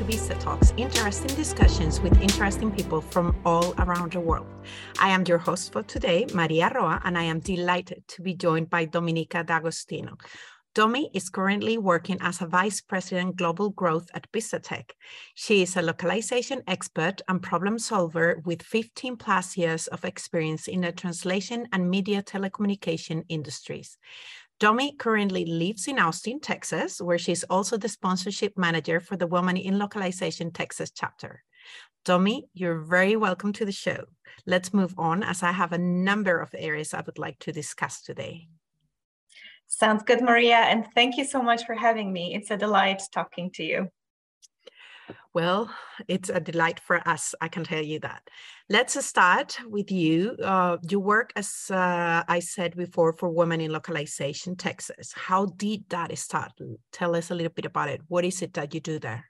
to Vista Talks, interesting discussions with interesting people from all around the world. I am your host for today, Maria Roa, and I am delighted to be joined by Dominica D'Agostino. Domi is currently working as a Vice President Global Growth at Vistatec. She is a localization expert and problem solver with 15 plus years of experience in the translation and media telecommunication industries. Domi currently lives in Austin, Texas, where she's also the sponsorship manager for the Women in Localization Texas chapter. Domi, you're very welcome to the show. Let's move on as I have a number of areas I would like to discuss today. Sounds good, Maria. And thank you so much for having me. It's a delight talking to you. Well, it's a delight for us, I can tell you that. Let's start with you. Uh, you work, as uh, I said before, for Women in Localization Texas. How did that start? Tell us a little bit about it. What is it that you do there?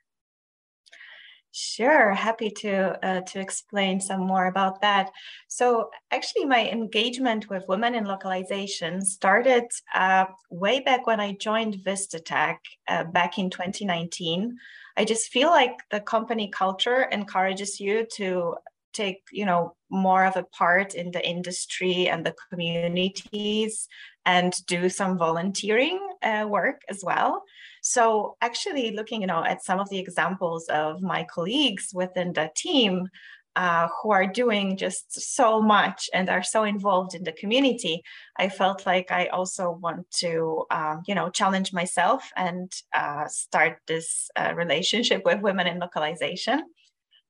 Sure, happy to uh, to explain some more about that. So actually, my engagement with women in localization started uh, way back when I joined Vistatec uh, back in 2019. I just feel like the company culture encourages you to take you know more of a part in the industry and the communities and do some volunteering uh, work as well. So actually looking, you know, at some of the examples of my colleagues within the team uh, who are doing just so much and are so involved in the community, I felt like I also want to, um, you know, challenge myself and uh, start this uh, relationship with women in localization.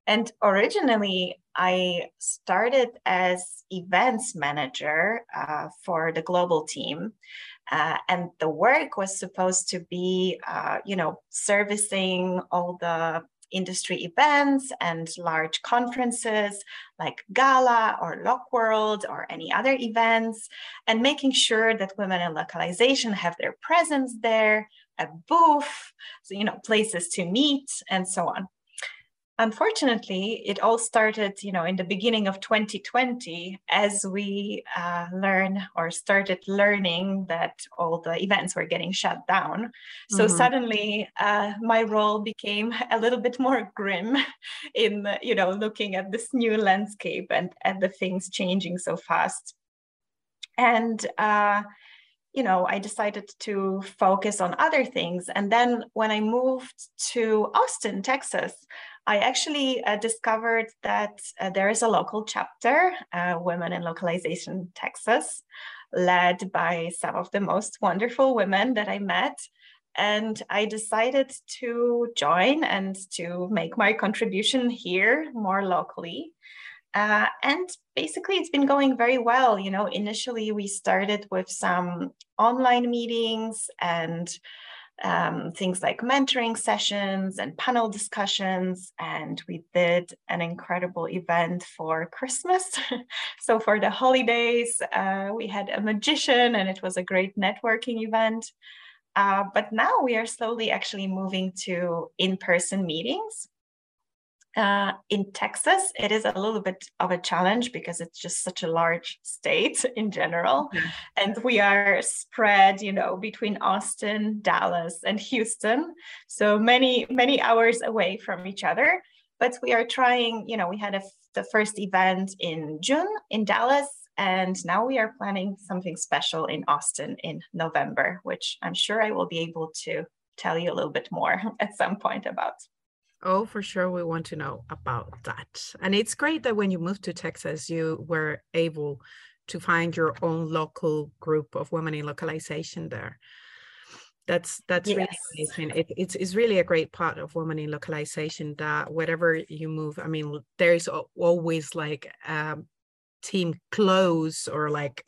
And originally, I started as events manager uh, for the global team. Uh, and the work was supposed to be, uh, you know, servicing all the industry events and large conferences like Gala or LocWorld or any other events, and making sure that women in localization have their presence there, a booth, so, you know, places to meet, and so on unfortunately, it all started, you know, in the beginning of 2020 as we uh, learn or started learning that all the events were getting shut down. So mm-hmm. suddenly, uh, my role became a little bit more grim in, you know, looking at this new landscape and and the things changing so fast. And uh, you know, I decided to focus on other things. And then when I moved to Austin, Texas, I actually uh, discovered that uh, there is a local chapter, uh, Women in Localization Texas, led by some of the most wonderful women that I met. And I decided to join and to make my contribution here more locally. Uh, and basically, it's been going very well. You know, initially we started with some online meetings and um, things like mentoring sessions and panel discussions. And we did an incredible event for Christmas. so, for the holidays, uh, we had a magician, and it was a great networking event. Uh, but now we are slowly actually moving to in person meetings. Uh, in Texas, it is a little bit of a challenge because it's just such a large state in general. Mm-hmm. And we are spread, you know, between Austin, Dallas, and Houston. So many, many hours away from each other. But we are trying, you know, we had a, the first event in June in Dallas. And now we are planning something special in Austin in November, which I'm sure I will be able to tell you a little bit more at some point about. Oh, for sure. We want to know about that. And it's great that when you moved to Texas, you were able to find your own local group of women in localization there. That's that's yes. really amazing. It, it's it's really a great part of women in localization that wherever you move, I mean, there is always like um, team close or like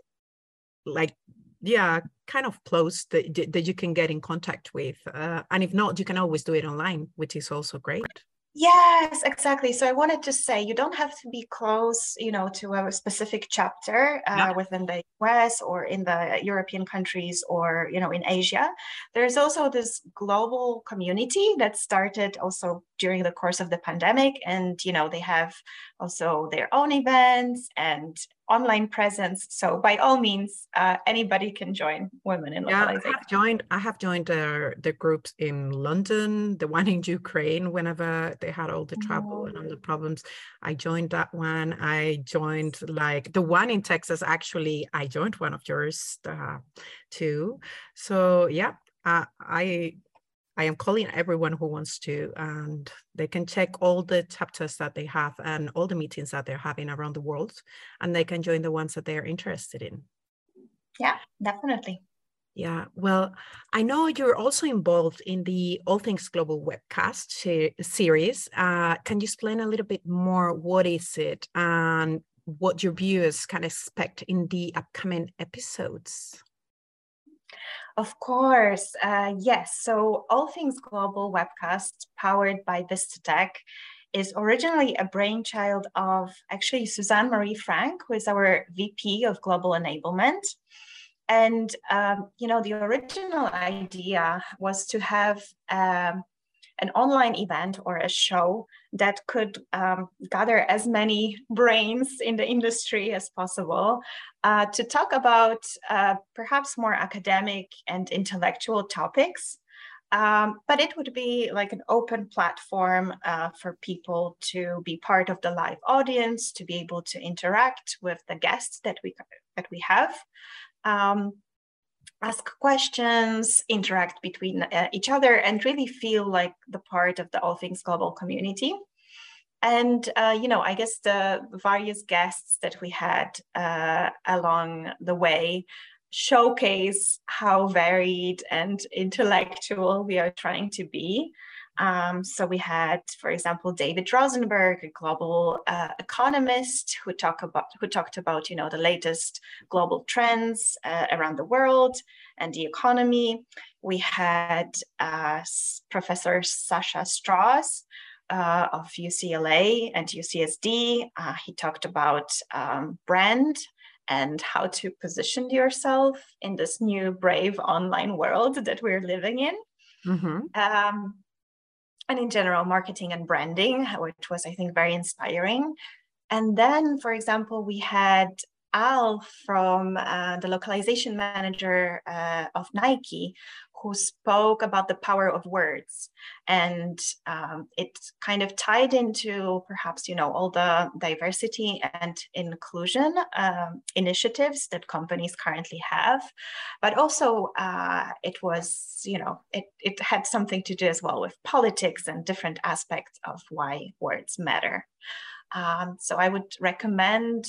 like yeah kind of close that, that you can get in contact with uh, and if not you can always do it online which is also great. Yes exactly. So i wanted to say you don't have to be close you know to a specific chapter uh, yeah. within the us or in the european countries or you know in asia. There's also this global community that started also during the course of the pandemic and you know they have also their own events and online presence. So by all means, uh, anybody can join Women in Localization. Yeah, I have joined. I have joined the the groups in London, the one in Ukraine. Whenever they had all the trouble oh. and all the problems, I joined that one. I joined like the one in Texas. Actually, I joined one of yours uh, too. So yeah, uh, I I am calling everyone who wants to, and they can check all the chapters that they have and all the meetings that they're having around the world, and they can join the ones that they're interested in. Yeah, definitely. Yeah, well, I know you're also involved in the All Things Global webcast series. Uh, can you explain a little bit more what is it and what your viewers can expect in the upcoming episodes? Of course, uh, yes. So All Things Global webcast powered by Vistatec is originally a brainchild of actually Suzanne Marie Frank, who is our VP of Global Enablement. And, um, you know, the original idea was to have um, an online event or a show that could um, gather as many brains in the industry as possible uh, to talk about uh, perhaps more academic and intellectual topics. Um, but it would be like an open platform uh, for people to be part of the live audience, to be able to interact with the guests that we that we have. Um, ask questions, interact between uh, each other, and really feel like the part of the All Things Global community. And, uh, you know, I guess the various guests that we had uh, along the way showcase how varied and intellectual we are trying to be. Um, so we had, for example, David Rosenberg, a global uh, economist, who talk about who talked about you know the latest global trends uh, around the world and the economy. We had uh, Professor Sasha Strauss. Uh, of UCLA and UCSD. Uh, he talked about um, brand and how to position yourself in this new brave online world that we're living in. Mm-hmm. Um, and in general, marketing and branding, which was, I think, very inspiring. And then, for example, we had Al from uh, the localization manager uh, of Nike, who spoke about the power of words. And um, it kind of tied into perhaps you know all the diversity and inclusion um, initiatives that companies currently have. But also uh, it was you know it, it had something to do as well with politics and different aspects of why words matter. Um, so i would recommend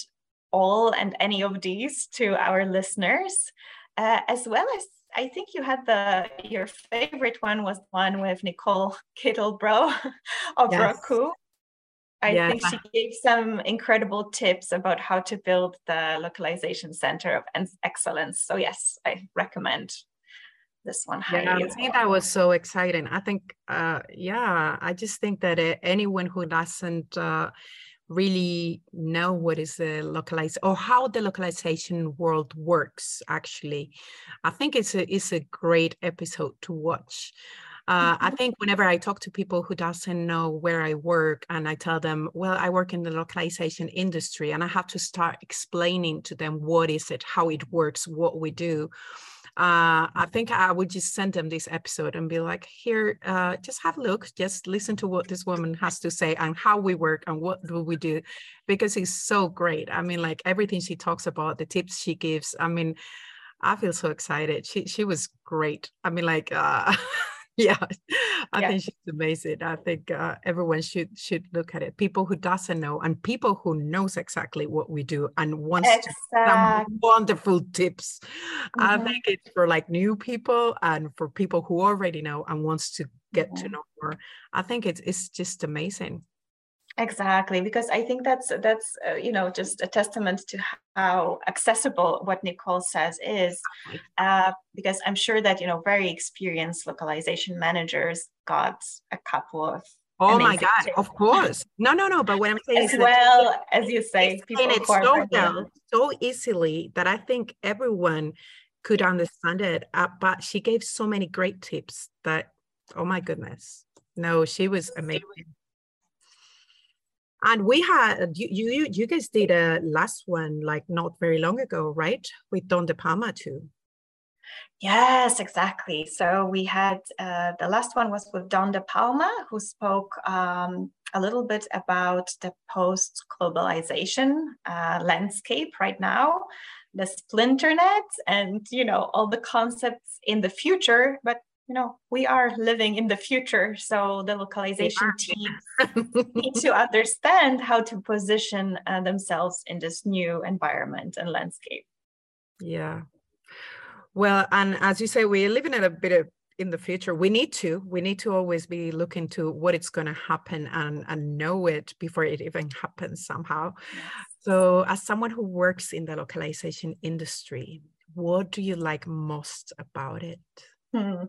all and any of these to our listeners uh, as well as I think you had the your favorite one was one with Nicole Kittlebro of yes. Roku. I think she gave some incredible tips about how to build the localization center of excellence. So yes, I recommend this one highly. yeah, I think that was so exciting. I think, uh, yeah, I just think that uh, anyone who doesn't uh, really know what is the localized or how the localization world works actually i think it's a it's a great episode to watch uh, I mm-hmm. think whenever I talk to people who doesn't know where I work and I tell them, well, I work in the localization industry and I have to start explaining to them what is it, how it works, what we do uh, I think I would just send them this episode and be like, here, uh, just have a look, just listen to what this woman has to say and how we work and what do we do, because it's so great. I mean, like everything she talks about, the tips she gives. I mean, I feel so excited. She she was great. I mean, like. Uh, yeah i yeah. think she's amazing i think uh, everyone should should look at it people who doesn't know and people who knows exactly what we do and wants exactly. some wonderful tips mm-hmm. i think it's for like new people and for people who already know and wants to get to know more i think it's it's just amazing Exactly, because I think that's that's uh, you know just a testament to how accessible what Nicole says is, uh, because I'm sure that you know very experienced localization managers got a couple of. Oh my God! Tips. Of course, no, no, no. But what I'm saying as is well as you say, people it so well, so easily that I think everyone could understand it. Uh, but she gave so many great tips that, oh my goodness, no, she was amazing. And we had you you you guys did a last one like not very long ago, right? With Don DePalma too. Yes, exactly. So we had uh, the last one was with Don DePalma, who spoke um, a little bit about the post globalization uh, landscape right now, the splinternet, and you know all the concepts in the future. But you know we are living in the future, so the localization teams need to understand how to position uh, themselves in this new environment and landscape. Yeah. Well, and as you say, we're living in a bit of in the future we need to we need to always be looking to what it's going to happen and and know it before it even happens somehow yes. so as someone who works in the localization industry what do you like most about it hmm.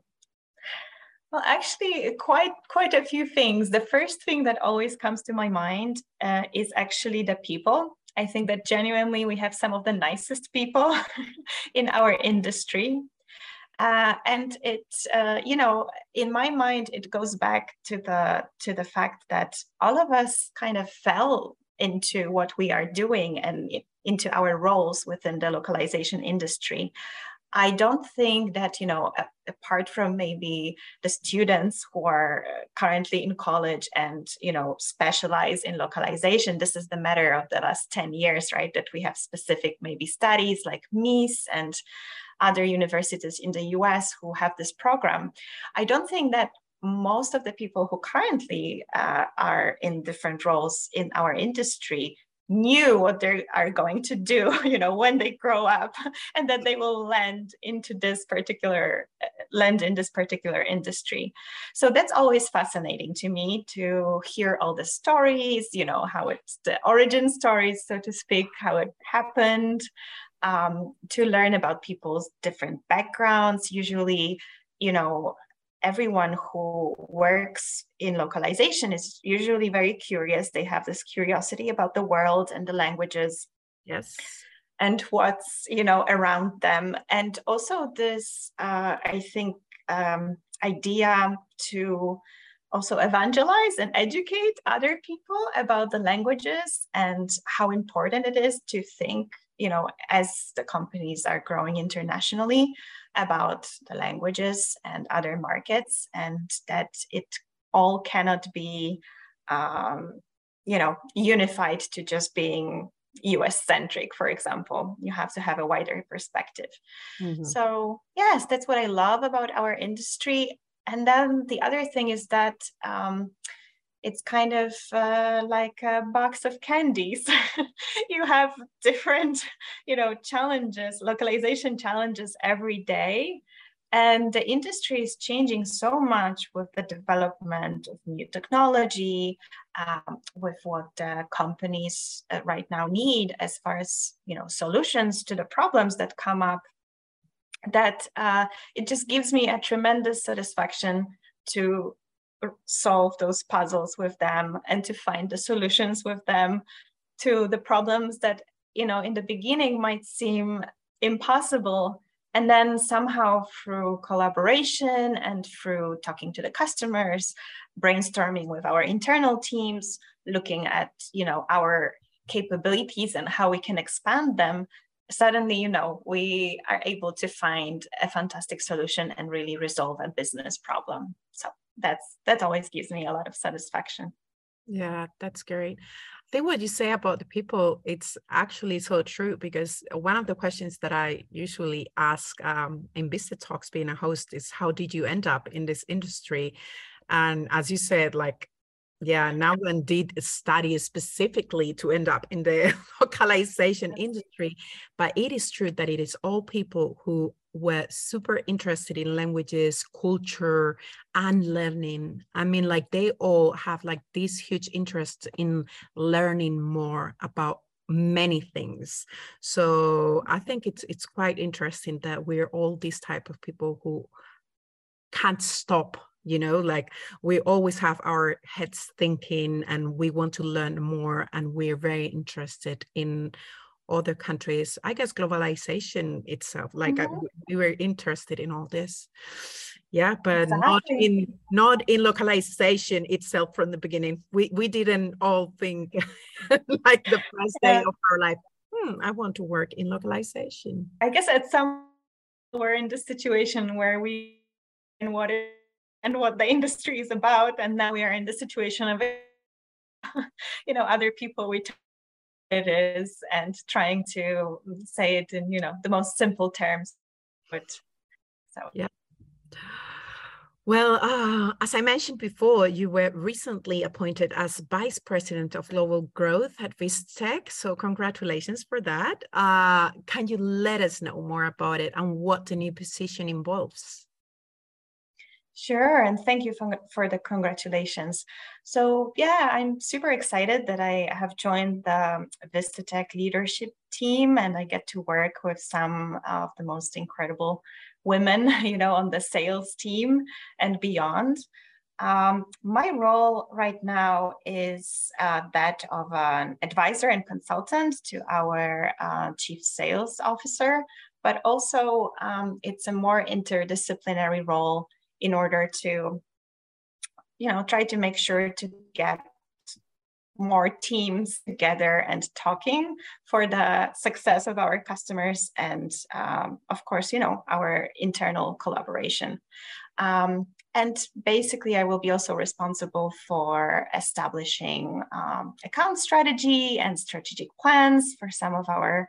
Well actually quite quite a few things the first thing that always comes to my mind uh, is actually the people I think that genuinely we have some of the nicest people in our industry. Uh, and it, uh, you know, in my mind, it goes back to the to the fact that all of us kind of fell into what we are doing and into our roles within the localization industry. I don't think that, you know, apart from maybe the students who are currently in college and, you know, specialize in localization, this is the matter of the last 10 years, right? That we have specific maybe studies like MIIS and other universities in the US who have this program. I don't think that most of the people who currently uh, are in different roles in our industry knew what they are going to do you know when they grow up and that they will land into this particular uh, land in this particular industry. So that's always fascinating to me to hear all the stories you know how it's the origin stories so to speak how it happened um, to learn about people's different backgrounds. Usually you know everyone who works in localization is usually very curious. They have this curiosity about the world and the languages. Yes. And what's you know around them, and also this, uh, I think, um, idea to also evangelize and educate other people about the languages and how important it is to think you know as the companies are growing internationally about the languages and other markets and that it all cannot be um, you know unified to just being US centric, for example. You have to have a wider perspective. Mm-hmm. So, yes, that's what I love about our industry. And then the other thing is that um, it's kind of uh, like a box of candies. you have different, you know, challenges, localization challenges every day. And the industry is changing so much with the development of new technology, um, with what uh, companies uh, right now need as far as you know solutions to the problems that come up. That uh, it just gives me a tremendous satisfaction to solve those puzzles with them and to find the solutions with them to the problems that you know in the beginning might seem impossible. And then somehow through collaboration and through talking to the customers brainstorming with our internal teams looking at you know our capabilities and how we can expand them suddenly you know we are able to find a fantastic solution and really resolve a business problem. So that's that always gives me a lot of satisfaction. Yeah that's great. I think what you say about the people it's actually so true because one of the questions that i usually ask um, in business talks being a host is how did you end up in this industry? And as you said like yeah, now one did study specifically to end up in the localization industry, but it is true that it is all people who were super interested in languages, culture, and learning. I mean, like they all have like this huge interest in learning more about many things. So I think it's it's quite interesting that we're all these type of people who can't stop you know like we always have our heads thinking and we want to learn more and we're very interested in other countries i guess globalization itself like mm-hmm. I, we were interested in all this yeah but exactly. not in not in localization itself from the beginning we we didn't all think like the first day of our life hmm, i want to work in localization i guess at some we're in the situation where we and what it, and what the industry is about and now we are in the situation of you know other people we it is and trying to say it in you know the most simple terms but so yeah well, uh, as I mentioned before, you were recently appointed as Vice President of Global Growth at Vistatec. So, congratulations for that. Uh, can you let us know more about it and what the new position involves? Sure, and thank you for, for the congratulations. So, yeah, I'm super excited that I have joined the Vistatec leadership team and I get to work with some of the most incredible women, you know, on the sales team and beyond. Um, my role right now is uh, that of an advisor and consultant to our uh, chief sales officer, but also um, it's a more interdisciplinary role in order to you know try to make sure to get more teams together and talking for the success of our customers and um, of course you know our internal collaboration. Um, and basically i will be also responsible for establishing um, account strategy and strategic plans for some of our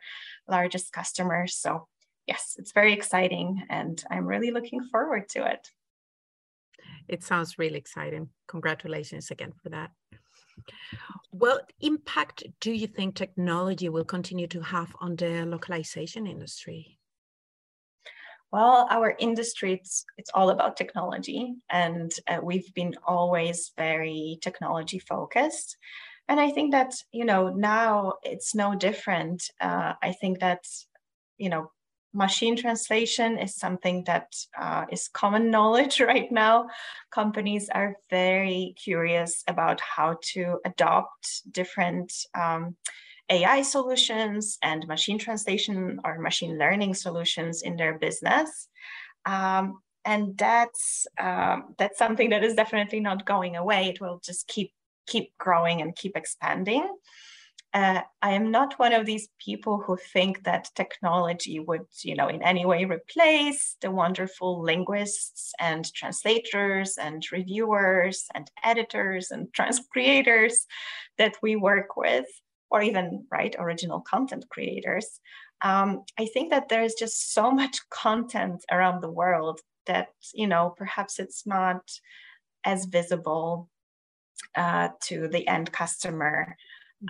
largest customers. So yes it's very exciting and i'm really looking forward to it it sounds really exciting. Congratulations again for that. What impact do you think technology will continue to have on the localization industry? Well, our industry, it's, it's all about technology, and uh, we've been always very technology focused. And I think that, you know, now it's no different. Uh, I think that, you know, machine translation is something that uh, is common knowledge right now. Companies are very curious about how to adopt different um, AI solutions and machine translation or machine learning solutions in their business. Um, and that's uh, that's something that is definitely not going away. It will just keep keep growing and keep expanding uh, I am not one of these people who think that technology would, you know, in any way replace the wonderful linguists and translators and reviewers and editors and creators that we work with, or even right original content creators. Um, I think that there is just so much content around the world that you know perhaps it's not as visible uh, to the end customer.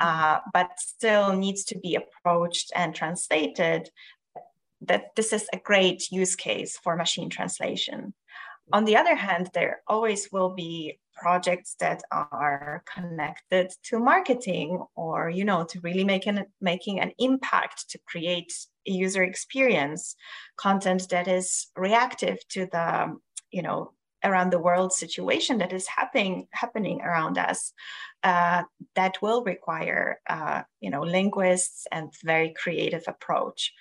Uh, but still needs to be approached and translated, that this is a great use case for machine translation. On the other hand, there always will be projects that are connected to marketing or you know to really make an making an impact to create a user experience content that is reactive to the you know around the world situation that is happening happening around us uh, that will require uh, you know linguists and very creative approach.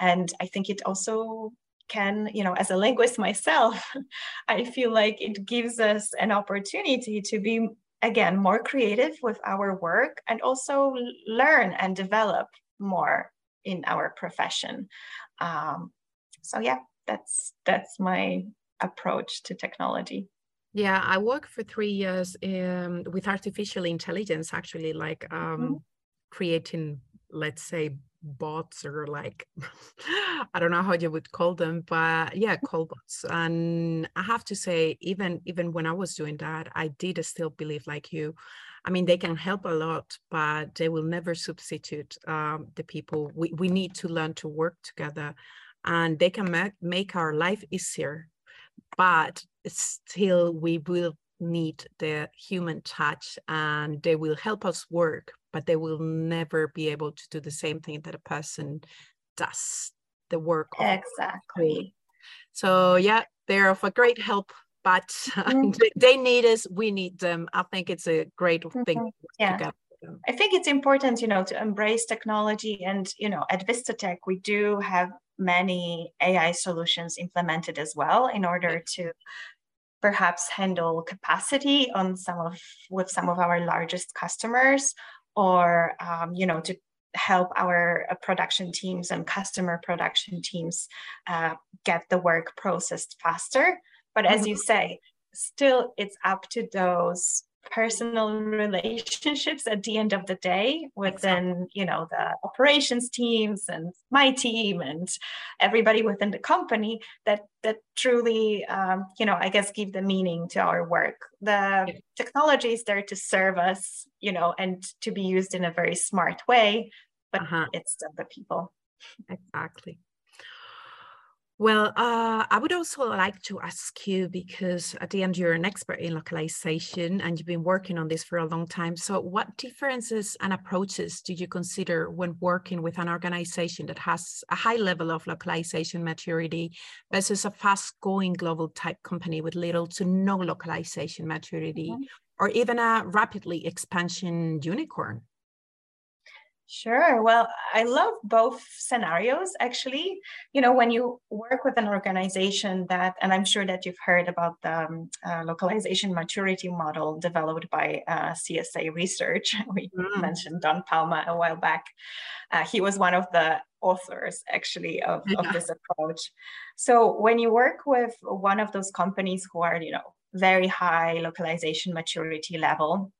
And i think it also can you know as a linguist myself i feel like it gives us an opportunity to be again more creative with our work and also learn and develop more in our profession. Um, so yeah that's that's my approach to technology. Yeah i worked for three years um, with artificial intelligence actually like um, mm-hmm. creating let's say bots or like i don't know how you would call them but yeah call bots. And i have to say even even when i was doing that i did still believe like you i mean they can help a lot but they will never substitute um, the people. We, we need to learn to work together and they can make, make our life easier but still we will need the human touch and they will help us work but they will never be able to do the same thing that a person does the work exactly so yeah they're of a great help but mm-hmm. they need us we need them i think it's a great thing mm-hmm. yeah. I think it's important, you know, to embrace technology. And, you know, at Vistatec, we do have many AI solutions implemented as well in order to perhaps handle capacity on some of with some of our largest customers or um, you know to help our uh, production teams and customer production teams uh, get the work processed faster but as mm-hmm. you say still it's up to those personal relationships at the end of the day within you know the operations teams and my team and everybody within the company that that truly um, you know i guess give the meaning to our work the yeah. technology is there to serve us you know and to be used in a very smart way but uh-huh. it's the people exactly well, uh, I would also like to ask you because at the end you're an expert in localization and you've been working on this for a long time. So, what differences and approaches do you consider when working with an organization that has a high level of localization maturity versus a fast going global type company with little to no localization maturity mm-hmm. or even a rapidly expansion unicorn? Sure. Well, I love both scenarios actually. You know, when you work with an organization that, and I'm sure that you've heard about the um, uh, localization maturity model developed by uh, CSA Research. We mm. mentioned Don Palma a while back. Uh, he was one of the authors actually of, yeah. of this approach. So when you work with one of those companies who are, you know, very high localization maturity level,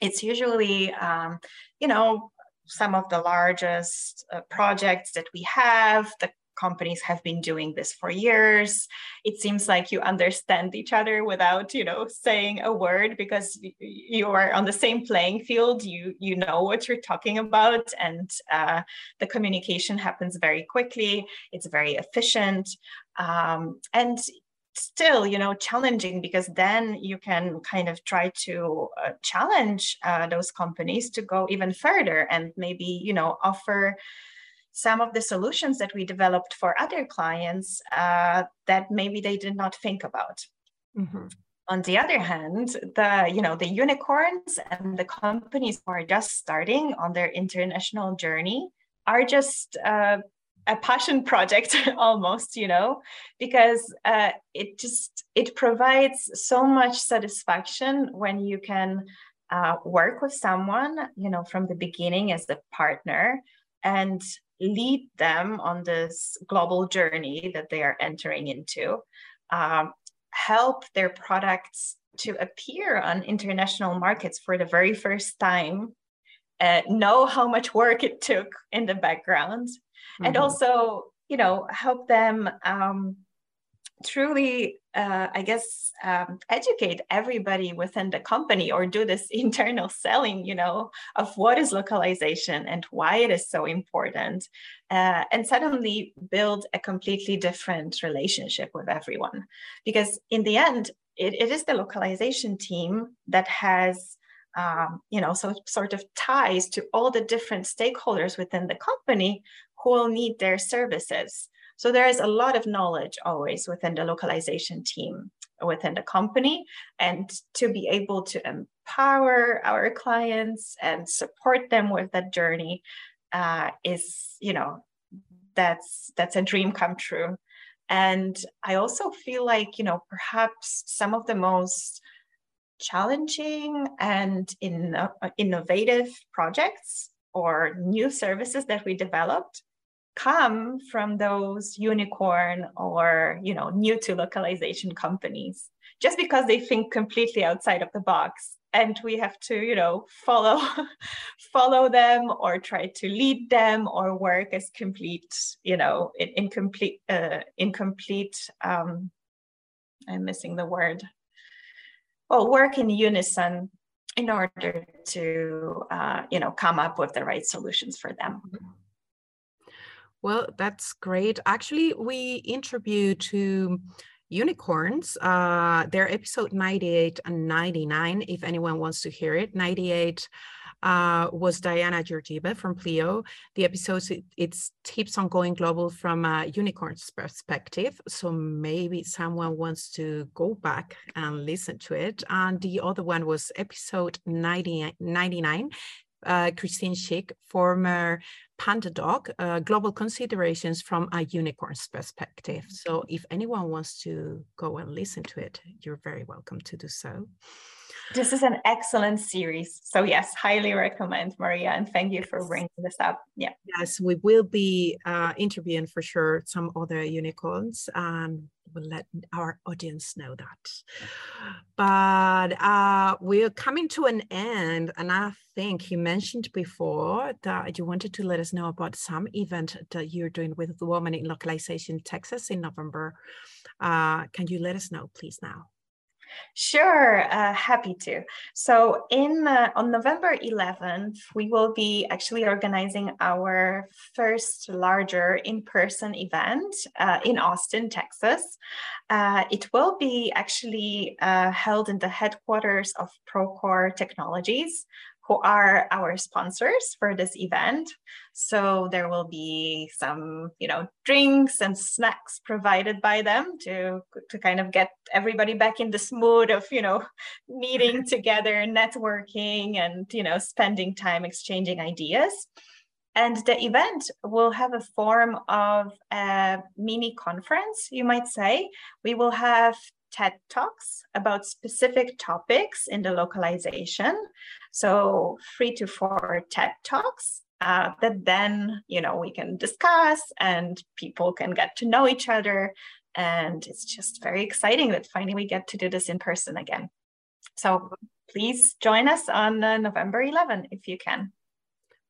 it's usually um, you know some of the largest uh, projects that we have. The companies have been doing this for years. It seems like you understand each other without, you know, saying a word because you are on the same playing field. You you know what you're talking about, and uh, the communication happens very quickly. It's very efficient, um, and still you know challenging because then you can kind of try to uh, challenge uh, those companies to go even further and maybe you know offer some of the solutions that we developed for other clients uh, that maybe they did not think about mm-hmm. on the other hand the you know the unicorns and the companies who are just starting on their international journey are just uh, a passion project almost you know because uh, it just it provides so much satisfaction when you can uh, work with someone you know from the beginning as a partner and lead them on this global journey that they are entering into um, help their products to appear on international markets for the very first time uh, know how much work it took in the background mm-hmm. and also you know help them um, truly uh, i guess um, educate everybody within the company or do this internal selling you know of what is localization and why it is so important uh, and suddenly build a completely different relationship with everyone because in the end it, it is the localization team that has um, you know so sort of ties to all the different stakeholders within the company who will need their services. So there is a lot of knowledge always within the localization team within the company and to be able to empower our clients and support them with that journey uh, is you know that's that's a dream come true and i also feel like you know perhaps some of the most challenging and in, uh, innovative projects or new services that we developed come from those unicorn or you know new to localization companies just because they think completely outside of the box. And we have to you know follow follow them or try to lead them or work as complete you know in, incomplete uh, incomplete um i'm missing the word well work in unison in order to uh, you know come up with the right solutions for them. Well, that's great. Actually, we interviewed two unicorns. Uh, they're episode 98 and 99, if anyone wants to hear it. 98 uh, was Diana Georgieva from Pleo. The episode, it, it's tips on going global from a unicorn's perspective. So maybe someone wants to go back and listen to it. And the other one was episode 90, 99, uh, Christine Schick, former PandaDoc, uh, global considerations from a unicorn's perspective. So if anyone wants to go and listen to it, you're very welcome to do so. This is an excellent series. So yes, highly recommend Maria, and thank you for bringing this up. Yeah. Yes, we will be uh, interviewing for sure some other unicorns, and we'll let our audience know that. But uh, we're coming to an end, and I think you mentioned before that you wanted to let us know about some event that you're doing with the Women in Localization Texas in November. Uh, can you let us know, please, now? Sure, uh, happy to. So, in uh, on November 11th, we will be actually organizing our first larger in-person event uh, in Austin, Texas. Uh, it will be actually uh, held in the headquarters of Procore Technologies, who are our sponsors for this event. So there will be some, you know, drinks and snacks provided by them to, to kind of get everybody back in this mood of, you know, meeting together, networking, and, you know, spending time exchanging ideas. And the event will have a form of a mini conference, you might say. We will have TED Talks about specific topics in the localization. So three to four TED Talks uh, that then, you know, we can discuss and people can get to know each other. And it's just very exciting that finally we get to do this in person again. So please join us on uh, November 11 if you can.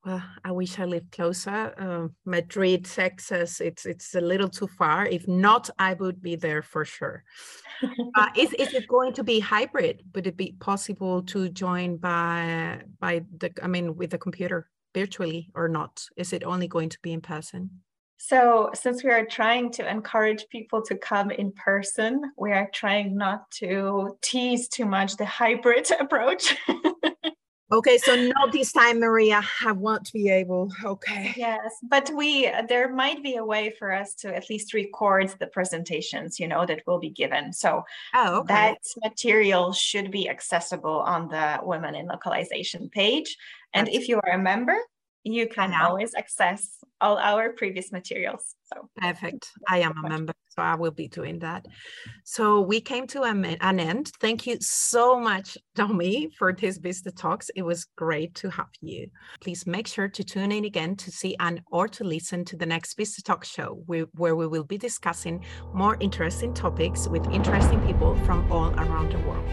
Well, I wish I lived closer. Uh, Madrid, Texas, it's it's a little too far. If not, I would be there for sure. uh, is, is it going to be hybrid? Would it be possible to join by by the I mean with the computer virtually or not? Is it only going to be in person? So, since we are trying to encourage people to come in person, we are trying not to tease too much the hybrid approach. Okay, so not this time, Maria. I want to be able. Okay. Yes, but we there might be a way for us to at least record the presentations, you know, that will be given. So oh, okay. that material should be accessible on the Women in Localization page. And That's if you are a member, you can always access all our previous materials. So perfect. I am a member, so I will be doing that. So we came to an end. Thank you so much, Domi, for this Vista Talks. It was great to have you. Please make sure to tune in again to see and or to listen to the next Vista Talk show, where we will be discussing more interesting topics with interesting people from all around the world.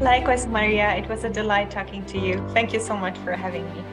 Likewise, Maria, it was a delight talking to you. Thank you so much for having me.